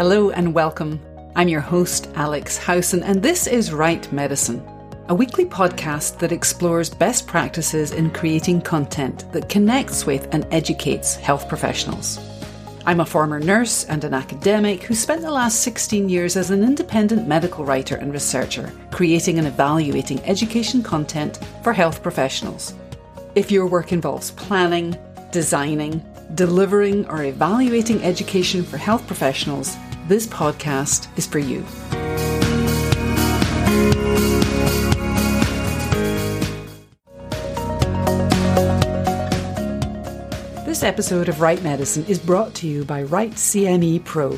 Hello and welcome. I'm your host, Alex Howson, and this is Write Medicine, a weekly podcast that explores best practices in creating content that connects with and educates health professionals. I'm a former nurse and an academic who spent the last 16 years as an independent medical writer and researcher, creating and evaluating education content for health professionals. If your work involves planning, designing, delivering, or evaluating education for health professionals, this podcast is for you. This episode of Write Medicine is brought to you by Write CME Pro,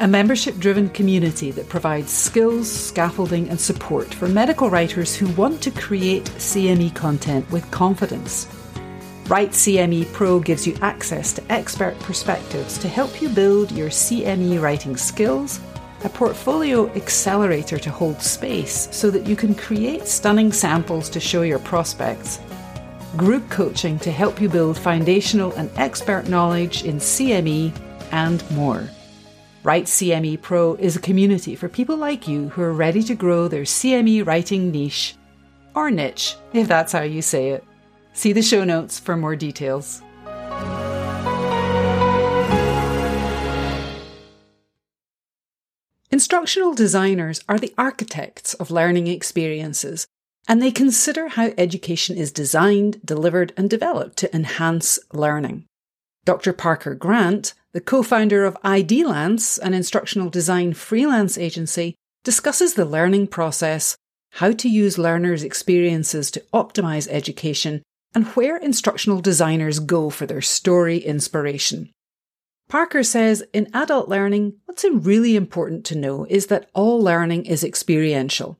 a membership driven community that provides skills, scaffolding, and support for medical writers who want to create CME content with confidence. Write CME Pro gives you access to expert perspectives to help you build your CME writing skills, a portfolio accelerator to hold space so that you can create stunning samples to show your prospects, group coaching to help you build foundational and expert knowledge in CME, and more. Write CME Pro is a community for people like you who are ready to grow their CME writing niche, or niche, if that's how you say it. See the show notes for more details. Instructional designers are the architects of learning experiences, and they consider how education is designed, delivered, and developed to enhance learning. Dr. Parker Grant, the co-founder of IDLance, an instructional design freelance agency, discusses the learning process, how to use learners' experiences to optimize education, and where instructional designers go for their story inspiration. Parker says in adult learning, what's really important to know is that all learning is experiential.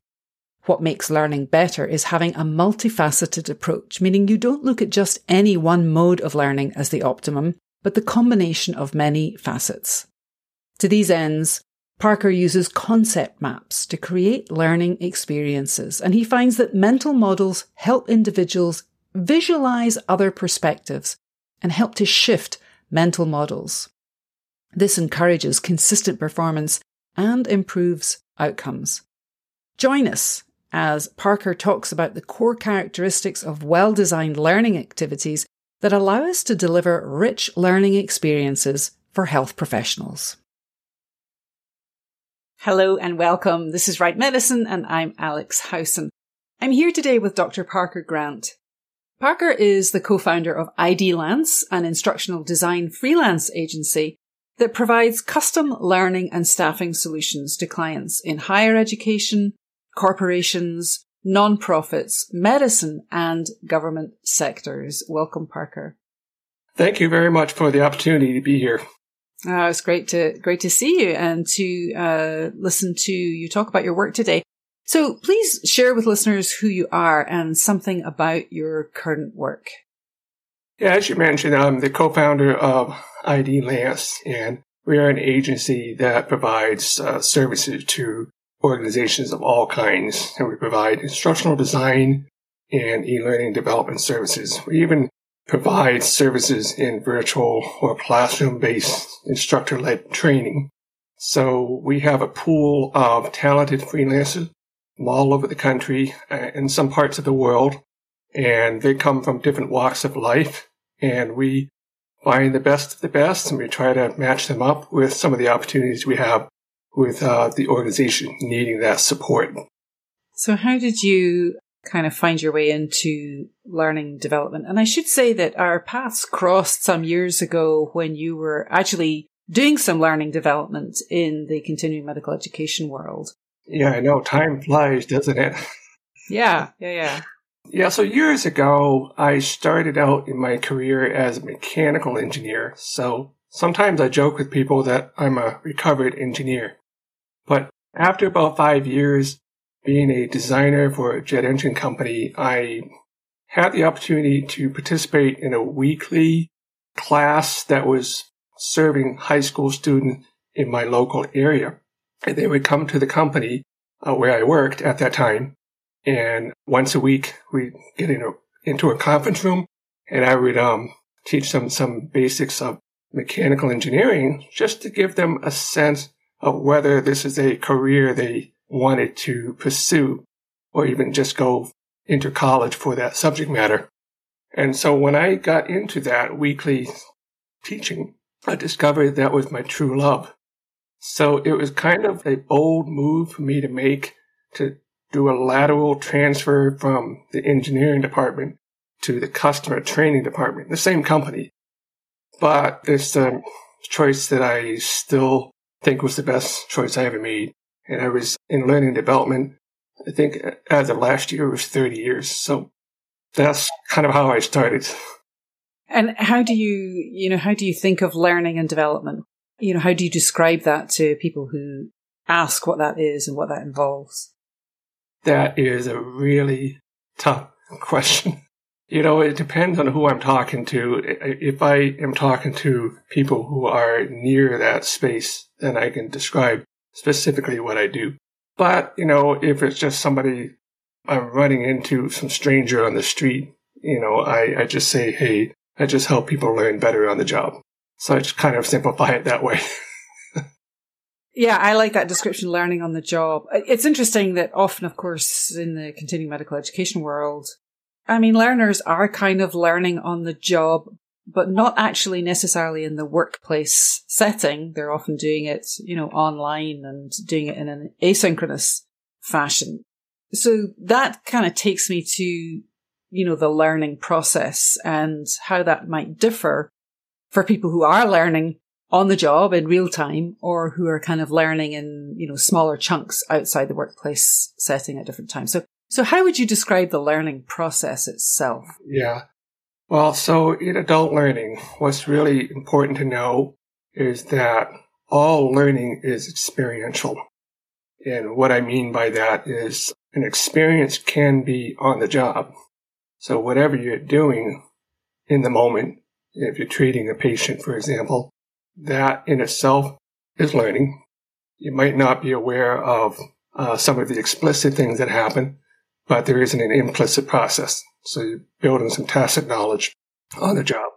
What makes learning better is having a multifaceted approach, meaning you don't look at just any one mode of learning as the optimum, but the combination of many facets. To these ends, Parker uses concept maps to create learning experiences, and he finds that mental models help individuals visualize other perspectives and help to shift mental models. This encourages consistent performance and improves outcomes. Join us as Parker talks about the core characteristics of well designed learning activities that allow us to deliver rich learning experiences for health professionals. Hello and welcome. This is Write Medicine and I'm Alex Howson. I'm here today with Dr. Parker Grant. Parker is the co-founder of IDLance, an instructional design freelance agency that provides custom learning and staffing solutions to clients in higher education, corporations, non-profits, medicine and government sectors. Welcome, Parker. Thank you very much for the opportunity to be here. Oh, it's great to great to see you and to uh, listen to you talk about your work today. So please share with listeners who you are and something about your current work. Yeah, as you mentioned, I'm the co-founder of IDLance, and we are an agency that provides uh, services to organizations of all kinds. And we provide instructional design and e-learning development services. We even provide services in virtual or classroom-based instructor-led training. So we have a pool of talented freelancers all over the country uh, some parts of the world. And they come from different walks of life. And we find the best of the best and we try to match them up with some of the opportunities we have with uh, the organization needing that support. So how did you kind of find your way into learning development? And I should say that our paths crossed some years ago when you were actually doing some learning development in the continuing medical education world. Yeah, I know. Time flies, doesn't it? Yeah, yeah, yeah. Yeah, so years ago, I started out in my career as a mechanical engineer. So sometimes I joke with people that I'm a recovered engineer. But after about five years being a designer for a jet engine company, I had the opportunity to participate in a weekly class that was serving high school students in my local area they would come to the company uh, where I worked at that time. And once a week, we'd get in a, into a conference room and I would um, teach them some basics of mechanical engineering just to give them a sense of whether this is a career they wanted to pursue or even just go into college for that subject matter. And so when I got into that weekly teaching, I discovered that was my true love. So it was kind of a bold move for me to make to do a lateral transfer from the engineering department to the customer training department, the same company. But it's a um, choice that I still think was the best choice I ever made. And I was in learning development. I think uh, as of last year, was 30 years. So that's kind of how I started. And how do you, you know, how do you think of learning and development? You know, how do you describe that to people who ask what that is and what that involves? That is a really tough question. You know, it depends on who I'm talking to. If I am talking to people who are near that space, then I can describe specifically what I do. But, you know, if it's just somebody I'm running into some stranger on the street, you know, I, I just say, hey, I just help people learn better on the job. So I just kind of simplify it that way. yeah, I like that description, learning on the job. It's interesting that often, of course, in the continuing medical education world, I mean, learners are kind of learning on the job, but not actually necessarily in the workplace setting. They're often doing it, you know, online and doing it in an asynchronous fashion. So that kind of takes me to, you know, the learning process and how that might differ for people who are learning on the job in real time or who are kind of learning in, you know, smaller chunks outside the workplace setting at different times. So, so how would you describe the learning process itself? Yeah. Well, so in adult learning, what's really important to know is that all learning is experiential. And what I mean by that is an experience can be on the job. So whatever you're doing in the moment, if you're treating a patient, for example, that in itself is learning. You might not be aware of uh, some of the explicit things that happen, but there isn't an implicit process. So you're building some tacit knowledge on the job.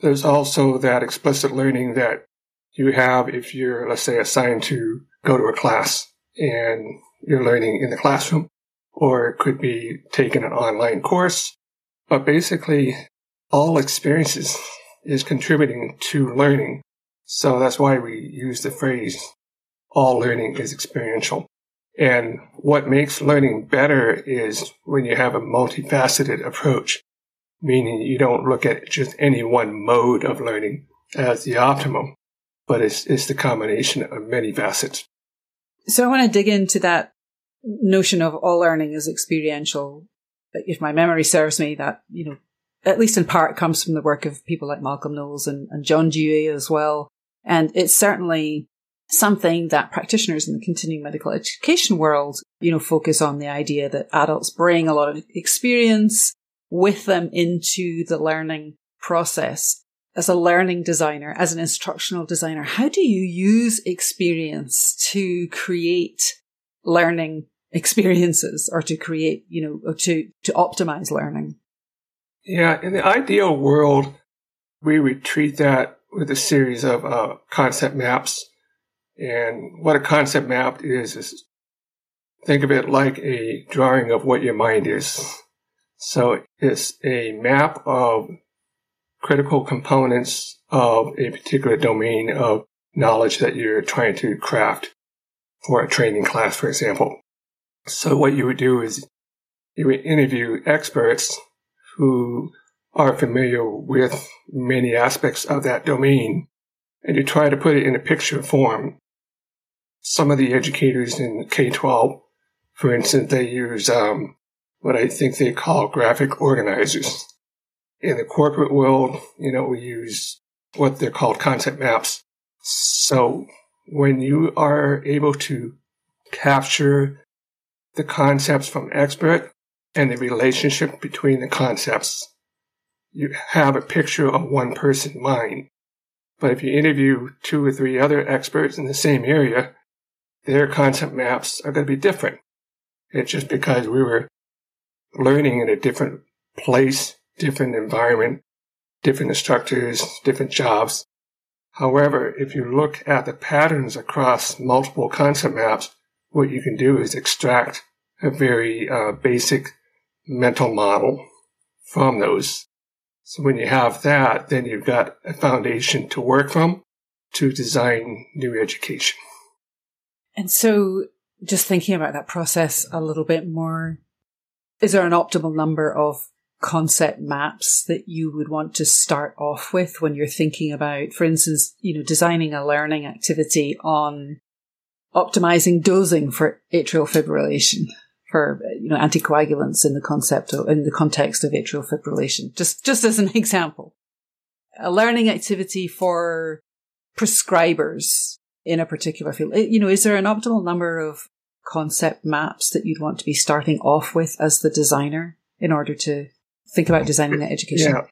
There's also that explicit learning that you have if you're, let's say, assigned to go to a class and you're learning in the classroom or it could be taking an online course. But basically, all experiences is contributing to learning. So that's why we use the phrase, all learning is experiential. And what makes learning better is when you have a multifaceted approach, meaning you don't look at just any one mode of learning as the optimum, but it's, it's the combination of many facets. So I want to dig into that notion of all learning is experiential. If my memory serves me, that, you know, at least in part comes from the work of people like Malcolm Knowles and, and John Dewey as well. And it's certainly something that practitioners in the continuing medical education world, you know, focus on the idea that adults bring a lot of experience with them into the learning process. As a learning designer, as an instructional designer, how do you use experience to create learning experiences or to create, you know, or to, to optimize learning? Yeah, in the ideal world, we would treat that with a series of uh, concept maps. And what a concept map is, is think of it like a drawing of what your mind is. So it's a map of critical components of a particular domain of knowledge that you're trying to craft for a training class, for example. So what you would do is you would interview experts who are familiar with many aspects of that domain and you try to put it in a picture form. Some of the educators in K-12, for instance, they use um, what I think they call graphic organizers. In the corporate world, you know, we use what they're called concept maps. So when you are able to capture the concepts from expert and the relationship between the concepts, you have a picture of one person's mind. But if you interview two or three other experts in the same area, their concept maps are going to be different. It's just because we were learning in a different place, different environment, different instructors, different jobs. However, if you look at the patterns across multiple concept maps, what you can do is extract a very uh, basic mental model from those. So when you have that, then you've got a foundation to work from to design new education. And so just thinking about that process a little bit more, is there an optimal number of concept maps that you would want to start off with when you're thinking about, for instance, you know, designing a learning activity on optimizing dosing for atrial fibrillation? For you know anticoagulants in the concept of, in the context of atrial fibrillation. Just just as an example, a learning activity for prescribers in a particular field. You know, is there an optimal number of concept maps that you'd want to be starting off with as the designer in order to think about designing that education? Yeah,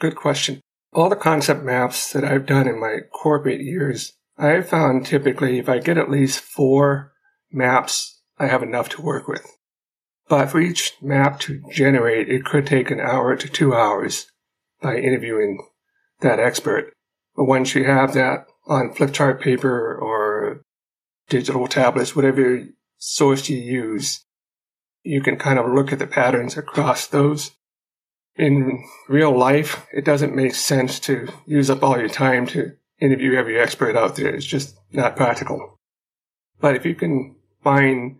good question. All the concept maps that I've done in my corporate years, I've found typically if I get at least four maps I have enough to work with. But for each map to generate, it could take an hour to two hours by interviewing that expert. But once you have that on flip chart paper or digital tablets, whatever source you use, you can kind of look at the patterns across those. In real life, it doesn't make sense to use up all your time to interview every expert out there. It's just not practical. But if you can find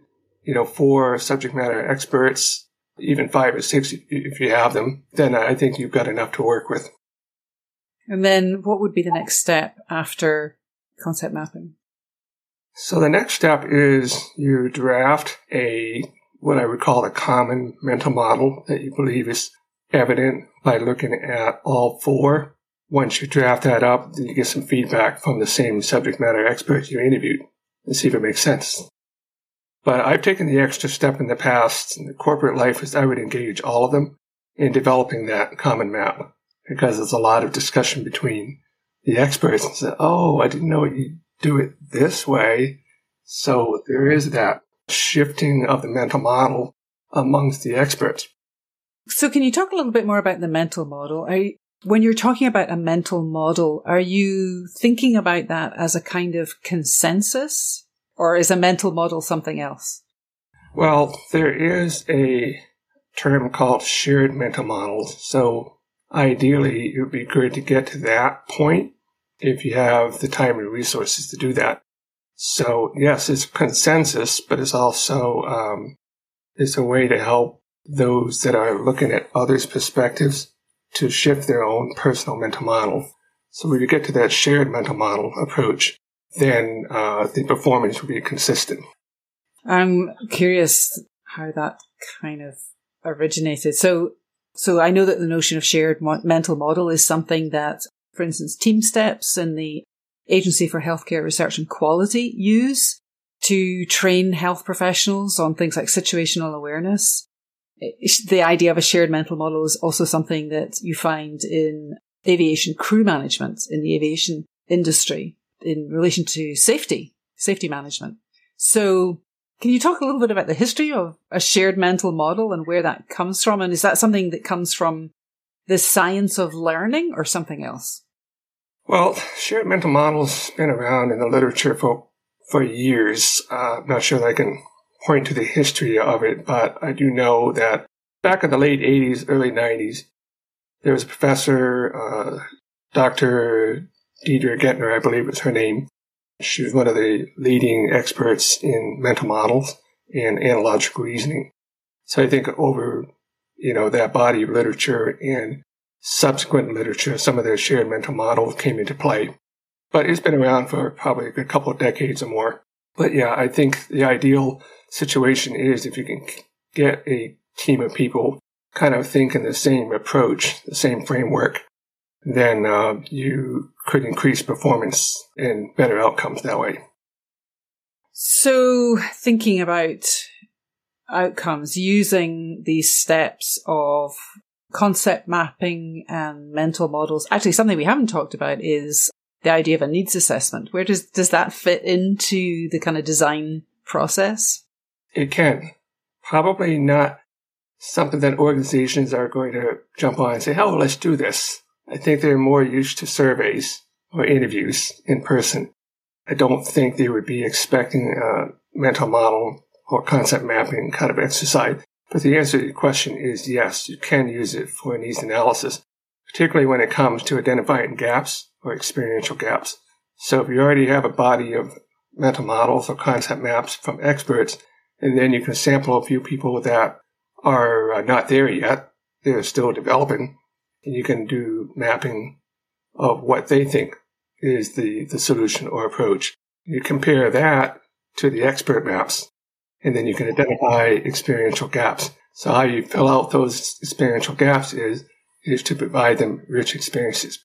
you know, four subject matter experts, even five or six if you have them, then I think you've got enough to work with. And then what would be the next step after concept mapping? So the next step is you draft a, what I would call a common mental model that you believe is evident by looking at all four. Once you draft that up, then you get some feedback from the same subject matter experts you interviewed and see if it makes sense. But I've taken the extra step in the past in the corporate life is I would engage all of them in developing that common map because there's a lot of discussion between the experts and say, Oh, I didn't know you do it this way. So there is that shifting of the mental model amongst the experts. So can you talk a little bit more about the mental model? You, when you're talking about a mental model, are you thinking about that as a kind of consensus or is a mental model something else? Well, there is a term called shared mental models. So ideally, it would be good to get to that point if you have the time and resources to do that. So yes, it's consensus, but it's also um, it's a way to help those that are looking at others' perspectives to shift their own personal mental model. So when you get to that shared mental model approach, then uh, the performance will be consistent. I'm curious how that kind of originated. So, so I know that the notion of shared mo- mental model is something that, for instance, TeamSTEPPS and the Agency for Healthcare Research and Quality use to train health professionals on things like situational awareness. The idea of a shared mental model is also something that you find in aviation crew management in the aviation industry in relation to safety, safety management. So can you talk a little bit about the history of a shared mental model and where that comes from? And is that something that comes from the science of learning or something else? Well, shared mental models been around in the literature for for years. Uh, I'm not sure that I can point to the history of it, but I do know that back in the late 80s, early 90s, there was a professor, uh, Dr. Deidre Gentner, I believe was her name. She was one of the leading experts in mental models and analogical reasoning. So I think over, you know, that body of literature and subsequent literature, some of their shared mental models came into play. But it's been around for probably a couple of decades or more. But yeah, I think the ideal situation is if you can get a team of people kind of think in the same approach, the same framework, then uh, you could increase performance and better outcomes that way. So, thinking about outcomes using these steps of concept mapping and mental models. Actually, something we haven't talked about is the idea of a needs assessment. Where does does that fit into the kind of design process? It can. Probably not something that organizations are going to jump on and say, "Oh, let's do this." I think they're more used to surveys or interviews in person. I don't think they would be expecting a mental model or concept mapping kind of exercise. But the answer to your question is yes, you can use it for needs analysis, particularly when it comes to identifying gaps or experiential gaps. So if you already have a body of mental models or concept maps from experts, and then you can sample a few people that are uh, not there yet, they're still developing, you can do mapping of what they think is the, the solution or approach. You compare that to the expert maps, and then you can identify experiential gaps. So how you fill out those experiential gaps is, is to provide them rich experiences.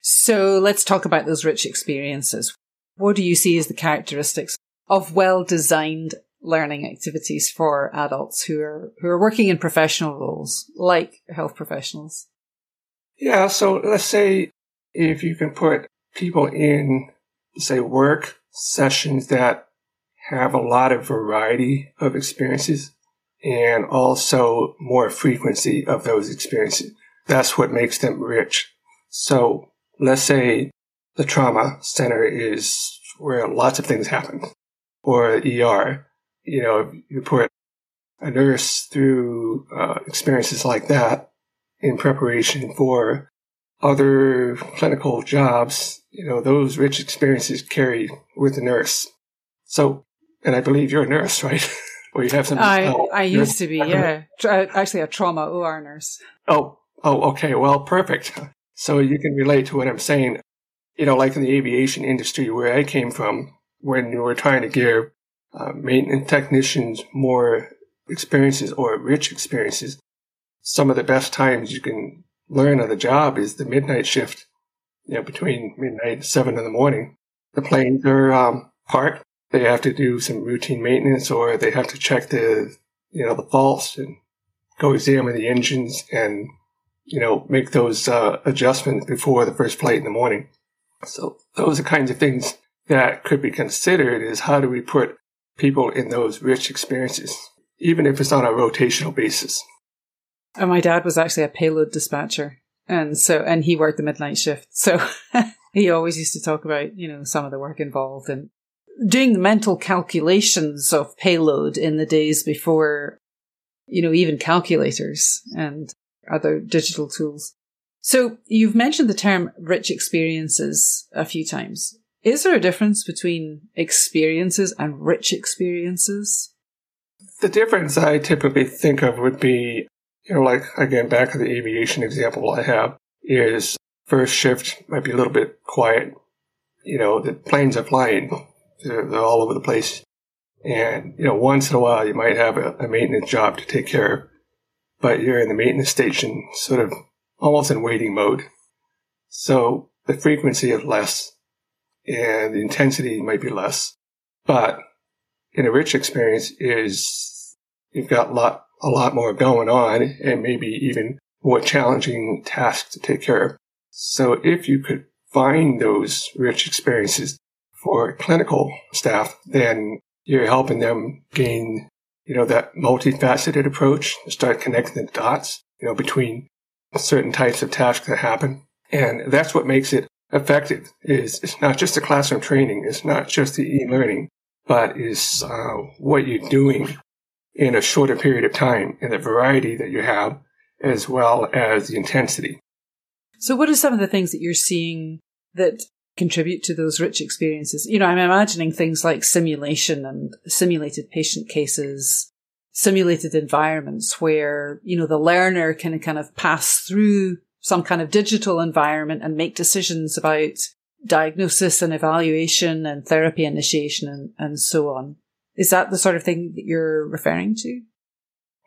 So let's talk about those rich experiences. What do you see as the characteristics of well designed learning activities for adults who are who are working in professional roles like health professionals? Yeah, so let's say if you can put people in say work sessions that have a lot of variety of experiences and also more frequency of those experiences. That's what makes them rich. So let's say the trauma center is where lots of things happen or ER. You know, you put a nurse through uh, experiences like that in preparation for other clinical jobs, you know, those rich experiences carry with the nurse. So, and I believe you're a nurse, right? or you have some. I, uh, I used to be, yeah. Actually, a trauma OR nurse. Oh, oh, okay. Well, perfect. So you can relate to what I'm saying. You know, like in the aviation industry where I came from, when you were trying to give uh, maintenance technicians more experiences or rich experiences, some of the best times you can learn on the job is the midnight shift, you know, between midnight and seven in the morning. The planes are um, parked. They have to do some routine maintenance or they have to check the, you know, the faults and go examine the engines and, you know, make those uh, adjustments before the first flight in the morning. So those are kinds of things that could be considered is how do we put people in those rich experiences, even if it's on a rotational basis. And my dad was actually a payload dispatcher. And so, and he worked the midnight shift. So he always used to talk about, you know, some of the work involved and doing the mental calculations of payload in the days before, you know, even calculators and other digital tools. So you've mentioned the term rich experiences a few times. Is there a difference between experiences and rich experiences? The difference I typically think of would be you know, like again, back to the aviation example I have is first shift might be a little bit quiet. You know, the planes are flying. They're, they're all over the place. And, you know, once in a while you might have a, a maintenance job to take care of, but you're in the maintenance station sort of almost in waiting mode. So the frequency is less and the intensity might be less, but in a rich experience is you've got a lot a lot more going on and maybe even more challenging tasks to take care of. So if you could find those rich experiences for clinical staff, then you're helping them gain, you know, that multifaceted approach, start connecting the dots, you know, between certain types of tasks that happen. And that's what makes it effective is it's not just the classroom training. It's not just the e-learning, but is uh, what you're doing in a shorter period of time and the variety that you have as well as the intensity. So what are some of the things that you're seeing that contribute to those rich experiences? You know, I'm imagining things like simulation and simulated patient cases, simulated environments where, you know, the learner can kind of pass through some kind of digital environment and make decisions about diagnosis and evaluation and therapy initiation and, and so on. Is that the sort of thing that you're referring to?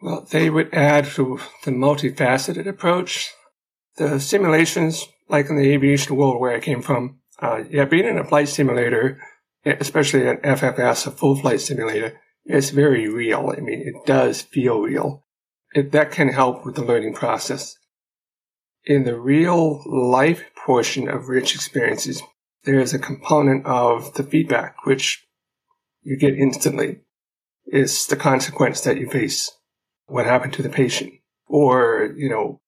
Well, they would add to the multifaceted approach. The simulations, like in the aviation world where I came from, uh, yeah, being in a flight simulator, especially an FFS, a full flight simulator, is very real. I mean, it does feel real. It, that can help with the learning process. In the real life portion of rich experiences, there is a component of the feedback, which you get instantly is the consequence that you face. What happened to the patient or, you know,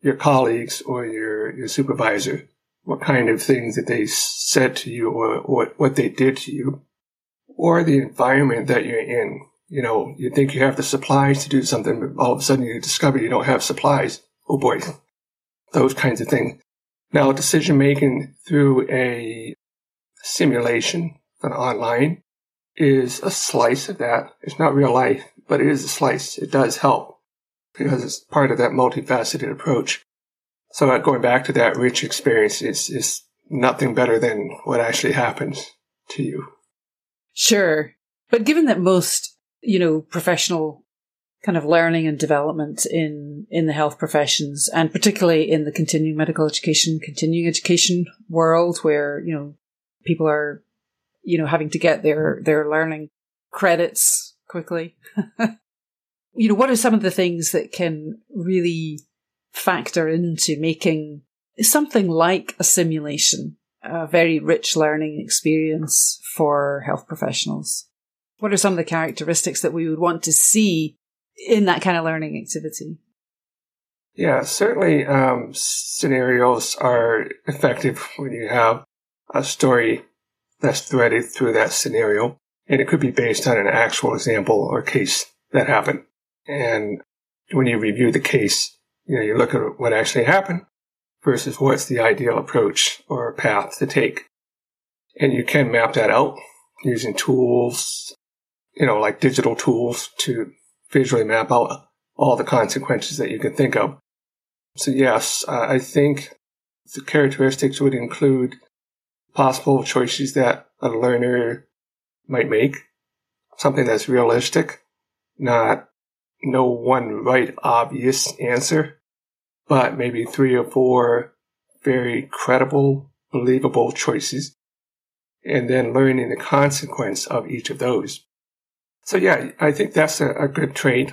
your colleagues or your, your supervisor what kind of things that they said to you or what, what they did to you or the environment that you're in. You know, you think you have the supplies to do something, but all of a sudden you discover you don't have supplies. Oh boy. Those kinds of things. Now, decision making through a simulation an online is a slice of that. It's not real life, but it is a slice. It does help because it's part of that multifaceted approach. So uh, going back to that rich experience is, is nothing better than what actually happens to you. Sure. But given that most, you know, professional kind of learning and development in, in the health professions and particularly in the continuing medical education, continuing education world where, you know, people are, you know, having to get their, their learning credits quickly. you know, what are some of the things that can really factor into making something like a simulation a very rich learning experience for health professionals? What are some of the characteristics that we would want to see in that kind of learning activity? Yeah, certainly um, scenarios are effective when you have a story that's threaded through that scenario. And it could be based on an actual example or case that happened. And when you review the case, you know, you look at what actually happened versus what's the ideal approach or path to take. And you can map that out using tools, you know, like digital tools to visually map out all the consequences that you can think of. So yes, I think the characteristics would include possible choices that a learner might make, something that's realistic, not no one right obvious answer, but maybe three or four very credible, believable choices, and then learning the consequence of each of those. So yeah, I think that's a, a good trait.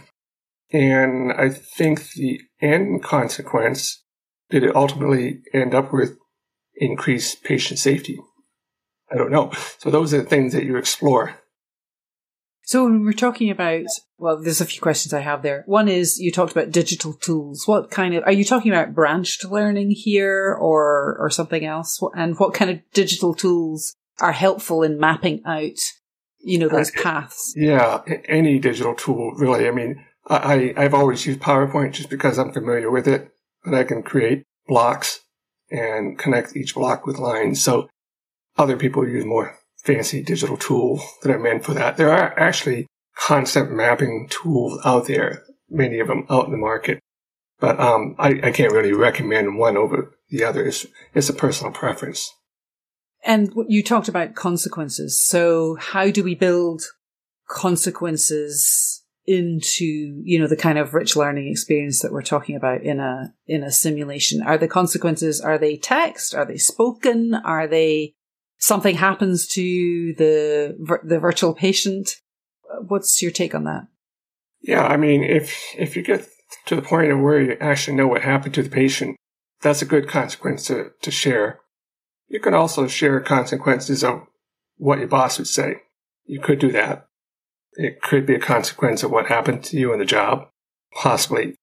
And I think the end consequence did it ultimately end up with increased patient safety? I don't know. So those are the things that you explore. So when we're talking about, well, there's a few questions I have there. One is you talked about digital tools. What kind of, are you talking about branched learning here or, or something else? And what kind of digital tools are helpful in mapping out you know, those paths. Yeah, any digital tool, really. I mean, I, I've always used PowerPoint just because I'm familiar with it, but I can create blocks and connect each block with lines. So other people use more fancy digital tools that are meant for that. There are actually concept mapping tools out there, many of them out in the market. But um, I, I can't really recommend one over the other. It's, it's a personal preference. And you talked about consequences. So how do we build consequences into, you know, the kind of rich learning experience that we're talking about in a, in a simulation? Are the consequences, are they text? Are they spoken? Are they something happens to the, the virtual patient? What's your take on that? Yeah. I mean, if, if you get to the point of where you actually know what happened to the patient, that's a good consequence to, to share. You can also share consequences of what your boss would say. You could do that. It could be a consequence of what happened to you in the job, possibly.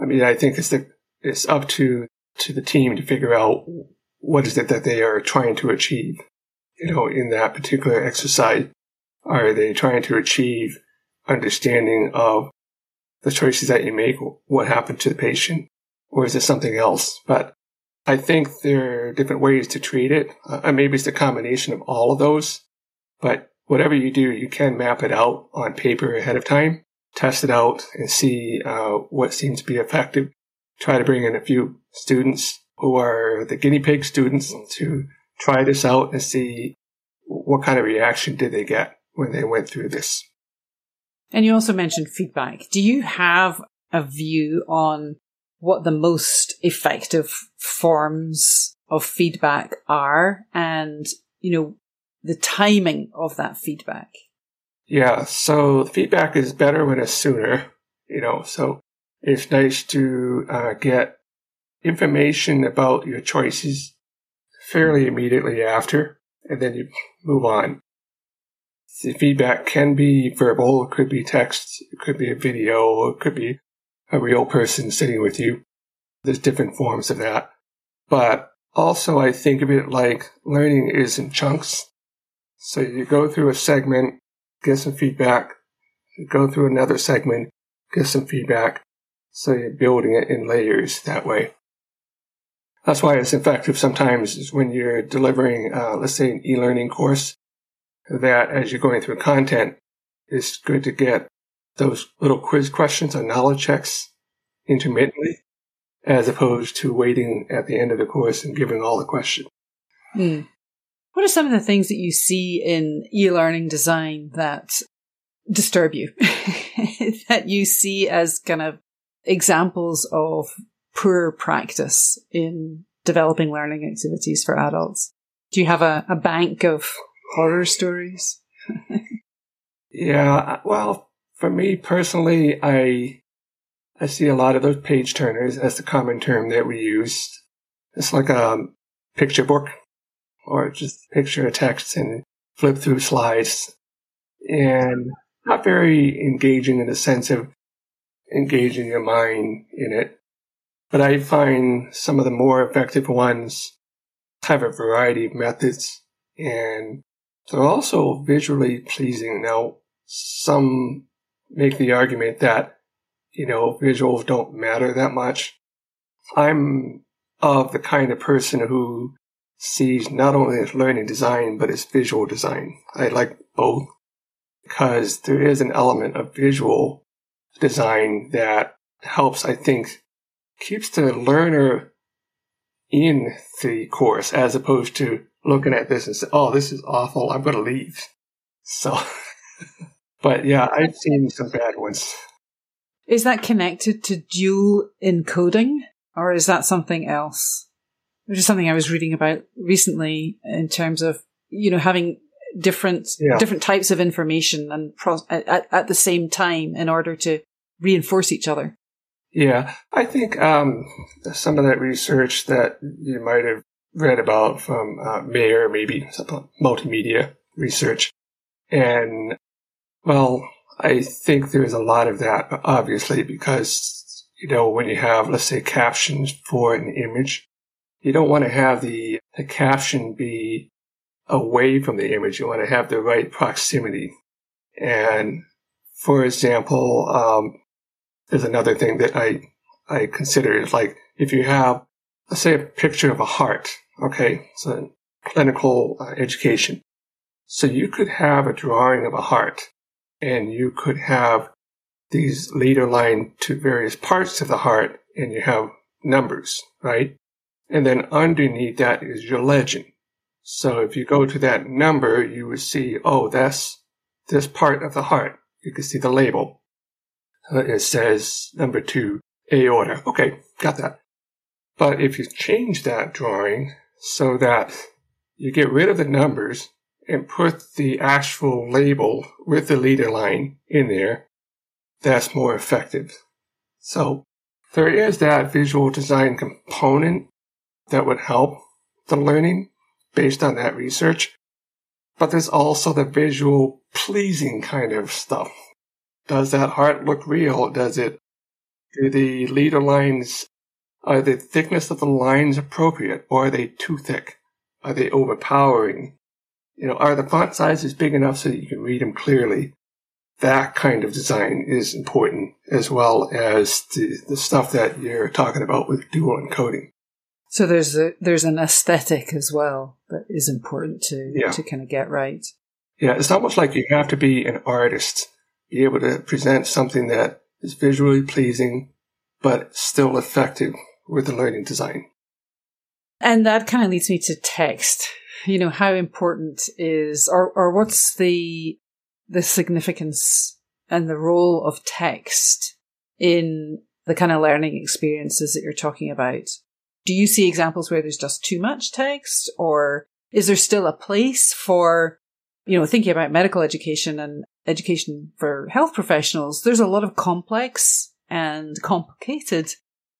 I mean, I think it's the, it's up to, to the team to figure out what is it that they are trying to achieve. You know, in that particular exercise, are they trying to achieve understanding of the choices that you make, what happened to the patient, or is it something else? But I think there are different ways to treat it. Uh, maybe it's a combination of all of those, but whatever you do, you can map it out on paper ahead of time, test it out and see uh, what seems to be effective. Try to bring in a few students who are the guinea pig students to try this out and see what kind of reaction did they get when they went through this. And you also mentioned feedback. Do you have a view on what the most effective forms of feedback are and, you know, the timing of that feedback. Yeah. So feedback is better when it's sooner, you know, so it's nice to uh, get information about your choices fairly immediately after, and then you move on. The feedback can be verbal, it could be text, it could be a video, it could be a real person sitting with you. There's different forms of that. But also I think of it like learning is in chunks. So you go through a segment, get some feedback, go through another segment, get some feedback. So you're building it in layers that way. That's why it's effective sometimes is when you're delivering, uh, let's say an e-learning course, that as you're going through content, it's good to get those little quiz questions or knowledge checks intermittently, as opposed to waiting at the end of the course and giving all the questions. Hmm. What are some of the things that you see in e-learning design that disturb you, that you see as kind of examples of poor practice in developing learning activities for adults? Do you have a, a bank of horror stories? yeah, well, for me personally, I I see a lot of those page turners as the common term that we use. It's like a picture book or just picture a text and flip through slides and not very engaging in the sense of engaging your mind in it. But I find some of the more effective ones have a variety of methods and they're also visually pleasing. Now, some make the argument that, you know, visuals don't matter that much. I'm of the kind of person who sees not only as learning design, but as visual design. I like both because there is an element of visual design that helps, I think, keeps the learner in the course as opposed to looking at this and say, oh, this is awful. I'm going to leave. So, but yeah, I've seen some bad ones. Is that connected to dual encoding or is that something else? Which is something I was reading about recently in terms of, you know, having different, yeah. different types of information and pro- at, at the same time in order to reinforce each other. Yeah, I think um, some of that research that you might have read about from uh, Mayer, maybe multimedia research, and well, I think there's a lot of that, obviously, because you know when you have, let's say, captions for an image, you don't want to have the the caption be away from the image. You want to have the right proximity, and for example, um, is another thing that I, I consider is like if you have, let's say a picture of a heart, okay, so clinical uh, education. So you could have a drawing of a heart and you could have these leader line to various parts of the heart and you have numbers, right? And then underneath that is your legend. So if you go to that number, you would see, oh, that's this part of the heart. You can see the label uh, it says number two, aorta. Okay, got that. But if you change that drawing so that you get rid of the numbers and put the actual label with the leader line in there, that's more effective. So there is that visual design component that would help the learning based on that research. But there's also the visual pleasing kind of stuff does that heart look real? Does it, do the leader lines, are the thickness of the lines appropriate or are they too thick? Are they overpowering? You know, are the font sizes big enough so that you can read them clearly? That kind of design is important as well as the, the stuff that you're talking about with dual encoding. So there's a, there's an aesthetic as well that is important to yeah. to kind of get right. Yeah, it's almost like you have to be an artist be able to present something that is visually pleasing, but still effective with the learning design. And that kind of leads me to text. You know, how important is, or, or what's the, the significance and the role of text in the kind of learning experiences that you're talking about? Do you see examples where there's just too much text or is there still a place for, you know, thinking about medical education and education for health professionals, there's a lot of complex and complicated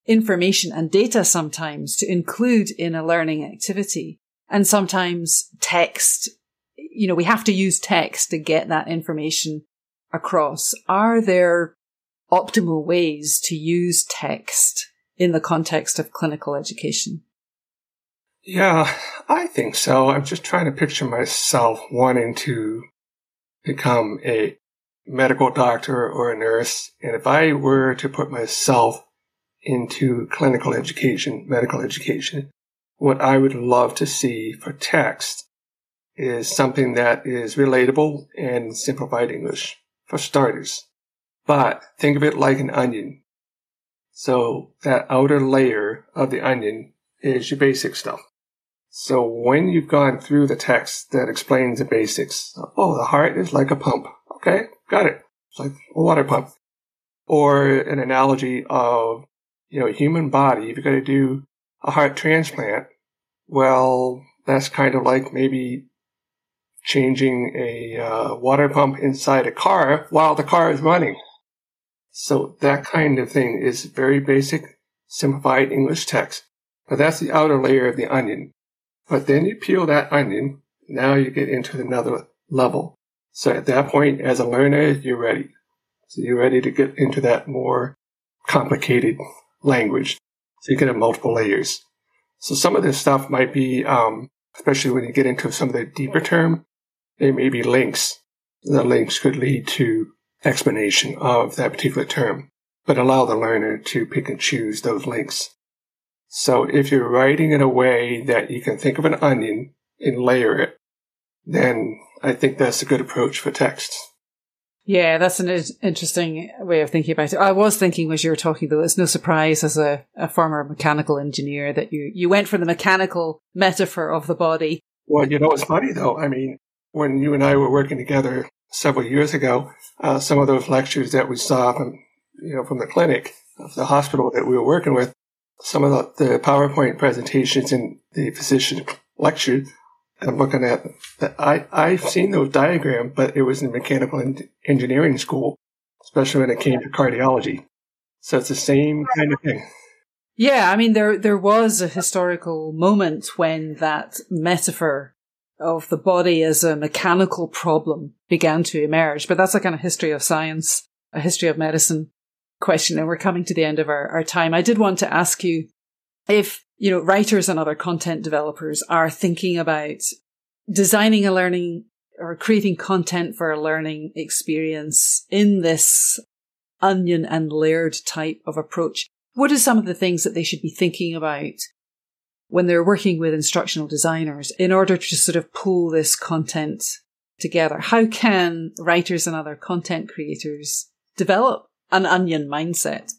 information and data sometimes to include in a learning activity. And sometimes text, you know, we have to use text to get that information across. Are there optimal ways to use text in the context of clinical education? Yeah, I think so. I'm just trying to picture myself wanting to become a medical doctor or a nurse. And if I were to put myself into clinical education, medical education, what I would love to see for text is something that is relatable and simplified English for starters. But think of it like an onion. So that outer layer of the onion is your basic stuff. So when you've gone through the text that explains the basics, oh, the heart is like a pump. Okay, got it. It's like a water pump. Or an analogy of, you know, a human body, if you're going to do a heart transplant, well, that's kind of like maybe changing a uh, water pump inside a car while the car is running. So that kind of thing is very basic, simplified English text. But that's the outer layer of the onion. But then you peel that onion. Now you get into another level. So at that point, as a learner, you're ready. So you're ready to get into that more complicated language. So you can have multiple layers. So some of this stuff might be, um, especially when you get into some of the deeper term, there may be links. The links could lead to explanation of that particular term, but allow the learner to pick and choose those links. So if you're writing in a way that you can think of an onion and layer it, then I think that's a good approach for text. Yeah, that's an interesting way of thinking about it. I was thinking as you were talking though, it's no surprise as a, a former mechanical engineer that you, you went for the mechanical metaphor of the body. Well, you know, it's funny though. I mean, when you and I were working together several years ago, uh, some of those lectures that we saw from, you know, from the clinic, of the hospital that we were working with, some of the, the PowerPoint presentations in the physician lecture. I'm looking at that. I, I've seen those diagrams, but it was in mechanical engineering school, especially when it came to cardiology. So it's the same kind of thing. Yeah, I mean, there there was a historical moment when that metaphor of the body as a mechanical problem began to emerge, but that's a kind of history of science, a history of medicine question, and we're coming to the end of our, our time. I did want to ask you if, you know, writers and other content developers are thinking about designing a learning or creating content for a learning experience in this onion and layered type of approach. What are some of the things that they should be thinking about when they're working with instructional designers in order to sort of pull this content together? How can writers and other content creators develop an onion mindset?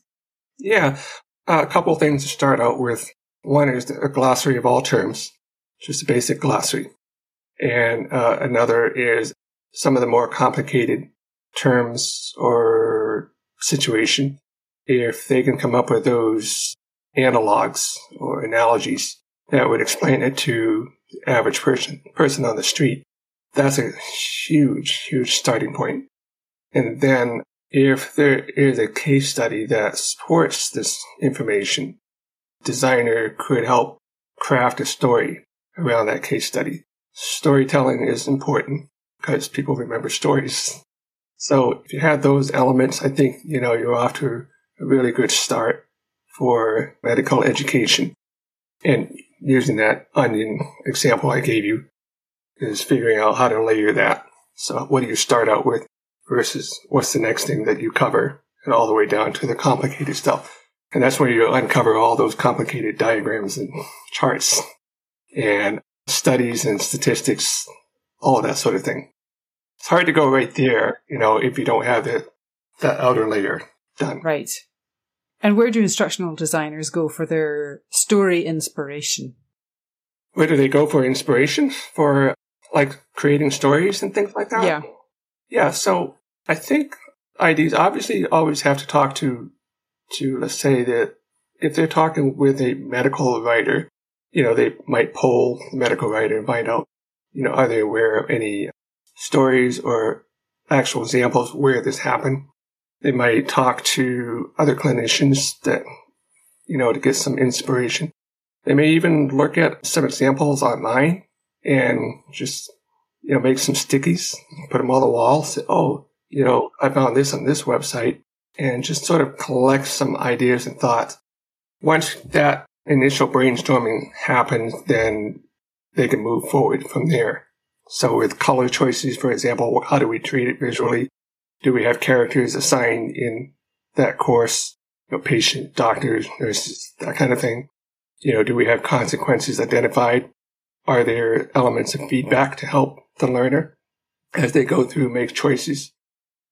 Yeah, a couple things to start out with. One is a glossary of all terms, just a basic glossary. And uh, another is some of the more complicated terms or situation. If they can come up with those analogs or analogies that would explain it to the average person, person on the street, that's a huge, huge starting point. And then if there is a case study that supports this information, designer could help craft a story around that case study. Storytelling is important because people remember stories. So if you have those elements, I think, you know, you're off to a really good start for medical education. And using that onion example I gave you is figuring out how to layer that. So what do you start out with? versus what's the next thing that you cover and all the way down to the complicated stuff. And that's where you uncover all those complicated diagrams and charts and studies and statistics, all that sort of thing. It's hard to go right there, you know, if you don't have the, that outer layer done. Right. And where do instructional designers go for their story inspiration? Where do they go for inspiration? For like creating stories and things like that? Yeah. Yeah, so I think IDs obviously always have to talk to, to let's say that if they're talking with a medical writer, you know, they might poll the medical writer and find out, you know, are they aware of any stories or actual examples where this happened? They might talk to other clinicians that, you know, to get some inspiration. They may even look at some examples online and just you know, make some stickies, put them on the wall, say, oh, you know, I found this on this website and just sort of collect some ideas and thoughts. Once that initial brainstorming happens, then they can move forward from there. So with color choices, for example, how do we treat it visually? Do we have characters assigned in that course? You know, patient, doctors, nurses, that kind of thing. You know, do we have consequences identified? Are there elements of feedback to help the learner as they go through make choices?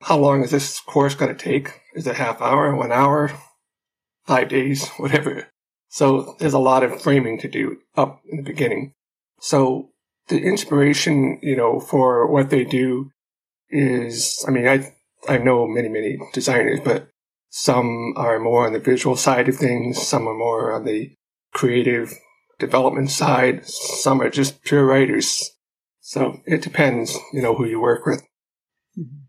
How long is this course going to take? Is it half hour, one hour, five days, whatever? So there's a lot of framing to do up in the beginning. So the inspiration, you know, for what they do is, I mean, I, I know many, many designers, but some are more on the visual side of things. Some are more on the creative development side. Some are just pure writers. So it depends, you know, who you work with. Mm-hmm.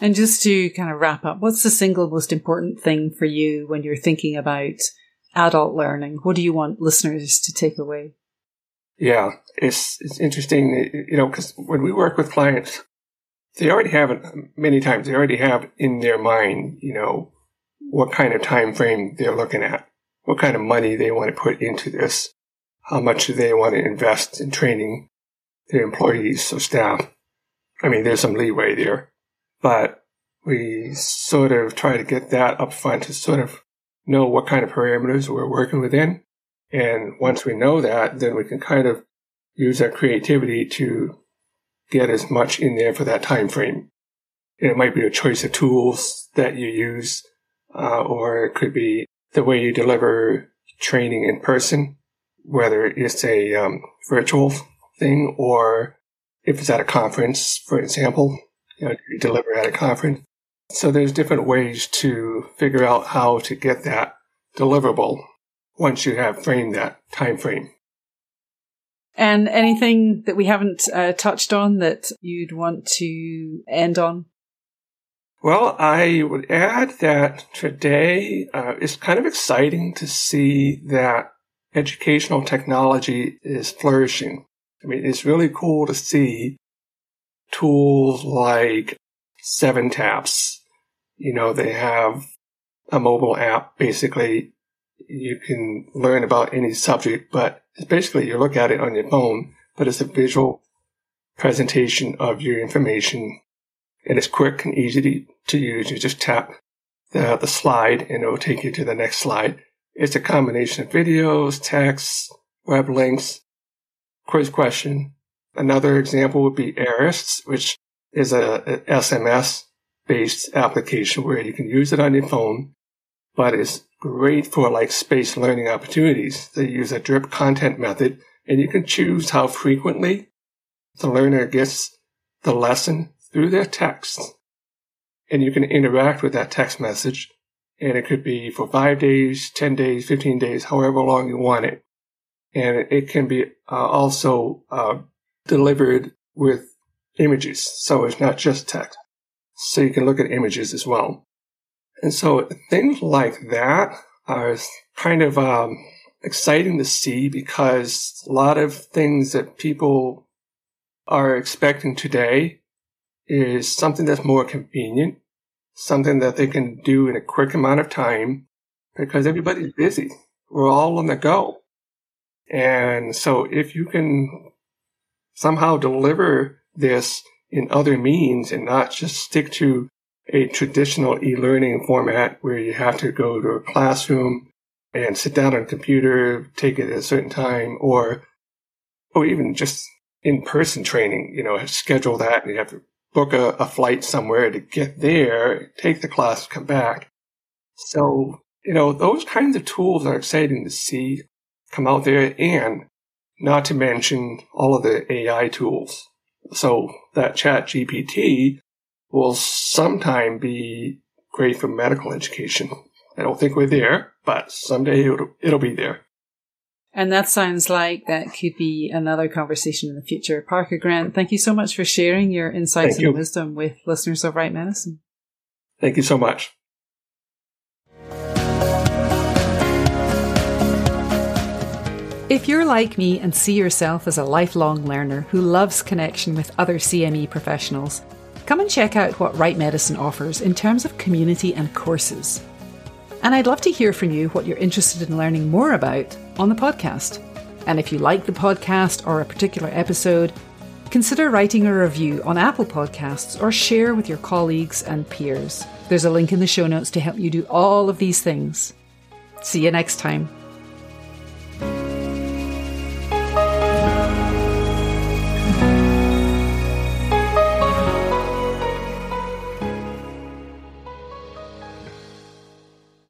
And just to kind of wrap up, what's the single most important thing for you when you're thinking about adult learning? What do you want listeners to take away? Yeah, it's it's interesting, you know, because when we work with clients, they already have it many times. They already have in their mind, you know, what kind of time frame they're looking at, what kind of money they want to put into this, how much do they want to invest in training their employees or staff. I mean, there's some leeway there, but we sort of try to get that up front to sort of know what kind of parameters we're working within. And once we know that, then we can kind of use our creativity to get as much in there for that time frame. It might be a choice of tools that you use, uh, or it could be the way you deliver training in person, whether it's a um, virtual thing or if it's at a conference, for example, you know, you deliver at a conference. So there's different ways to figure out how to get that deliverable once you have framed that time frame. And anything that we haven't uh, touched on that you'd want to end on? Well, I would add that today uh, it's kind of exciting to see that educational technology is flourishing. I mean, it's really cool to see tools like Seven Taps. You know, they have a mobile app. Basically, you can learn about any subject, but basically you look at it on your phone, but it's a visual presentation of your information and it's quick and easy to, to use. You just tap the, the slide and it will take you to the next slide. It's a combination of videos, text, web links, quiz question. Another example would be Arist, which is a, a SMS based application where you can use it on your phone, but it's great for like space learning opportunities. They use a drip content method and you can choose how frequently the learner gets the lesson through their text. And you can interact with that text message and it could be for five days, 10 days, 15 days, however long you want it. And it can be uh, also uh, delivered with images. So it's not just text. So you can look at images as well. And so things like that are kind of um, exciting to see because a lot of things that people are expecting today is something that's more convenient something that they can do in a quick amount of time because everybody's busy. We're all on the go. And so if you can somehow deliver this in other means and not just stick to a traditional e-learning format where you have to go to a classroom and sit down on a computer, take it at a certain time, or or even just in-person training, you know, schedule that and you have to book a, a flight somewhere to get there, take the class, come back. So, you know, those kinds of tools are exciting to see come out there and not to mention all of the AI tools. So that chat GPT will sometime be great for medical education. I don't think we're there, but someday it'll, it'll be there. And that sounds like that could be another conversation in the future. Parker Grant, thank you so much for sharing your insights thank and you. wisdom with listeners of Write Medicine. Thank you so much. If you're like me and see yourself as a lifelong learner who loves connection with other CME professionals, come and check out what Write Medicine offers in terms of community and courses. And I'd love to hear from you what you're interested in learning more about on the podcast. And if you like the podcast or a particular episode, consider writing a review on Apple Podcasts or share with your colleagues and peers. There's a link in the show notes to help you do all of these things. See you next time.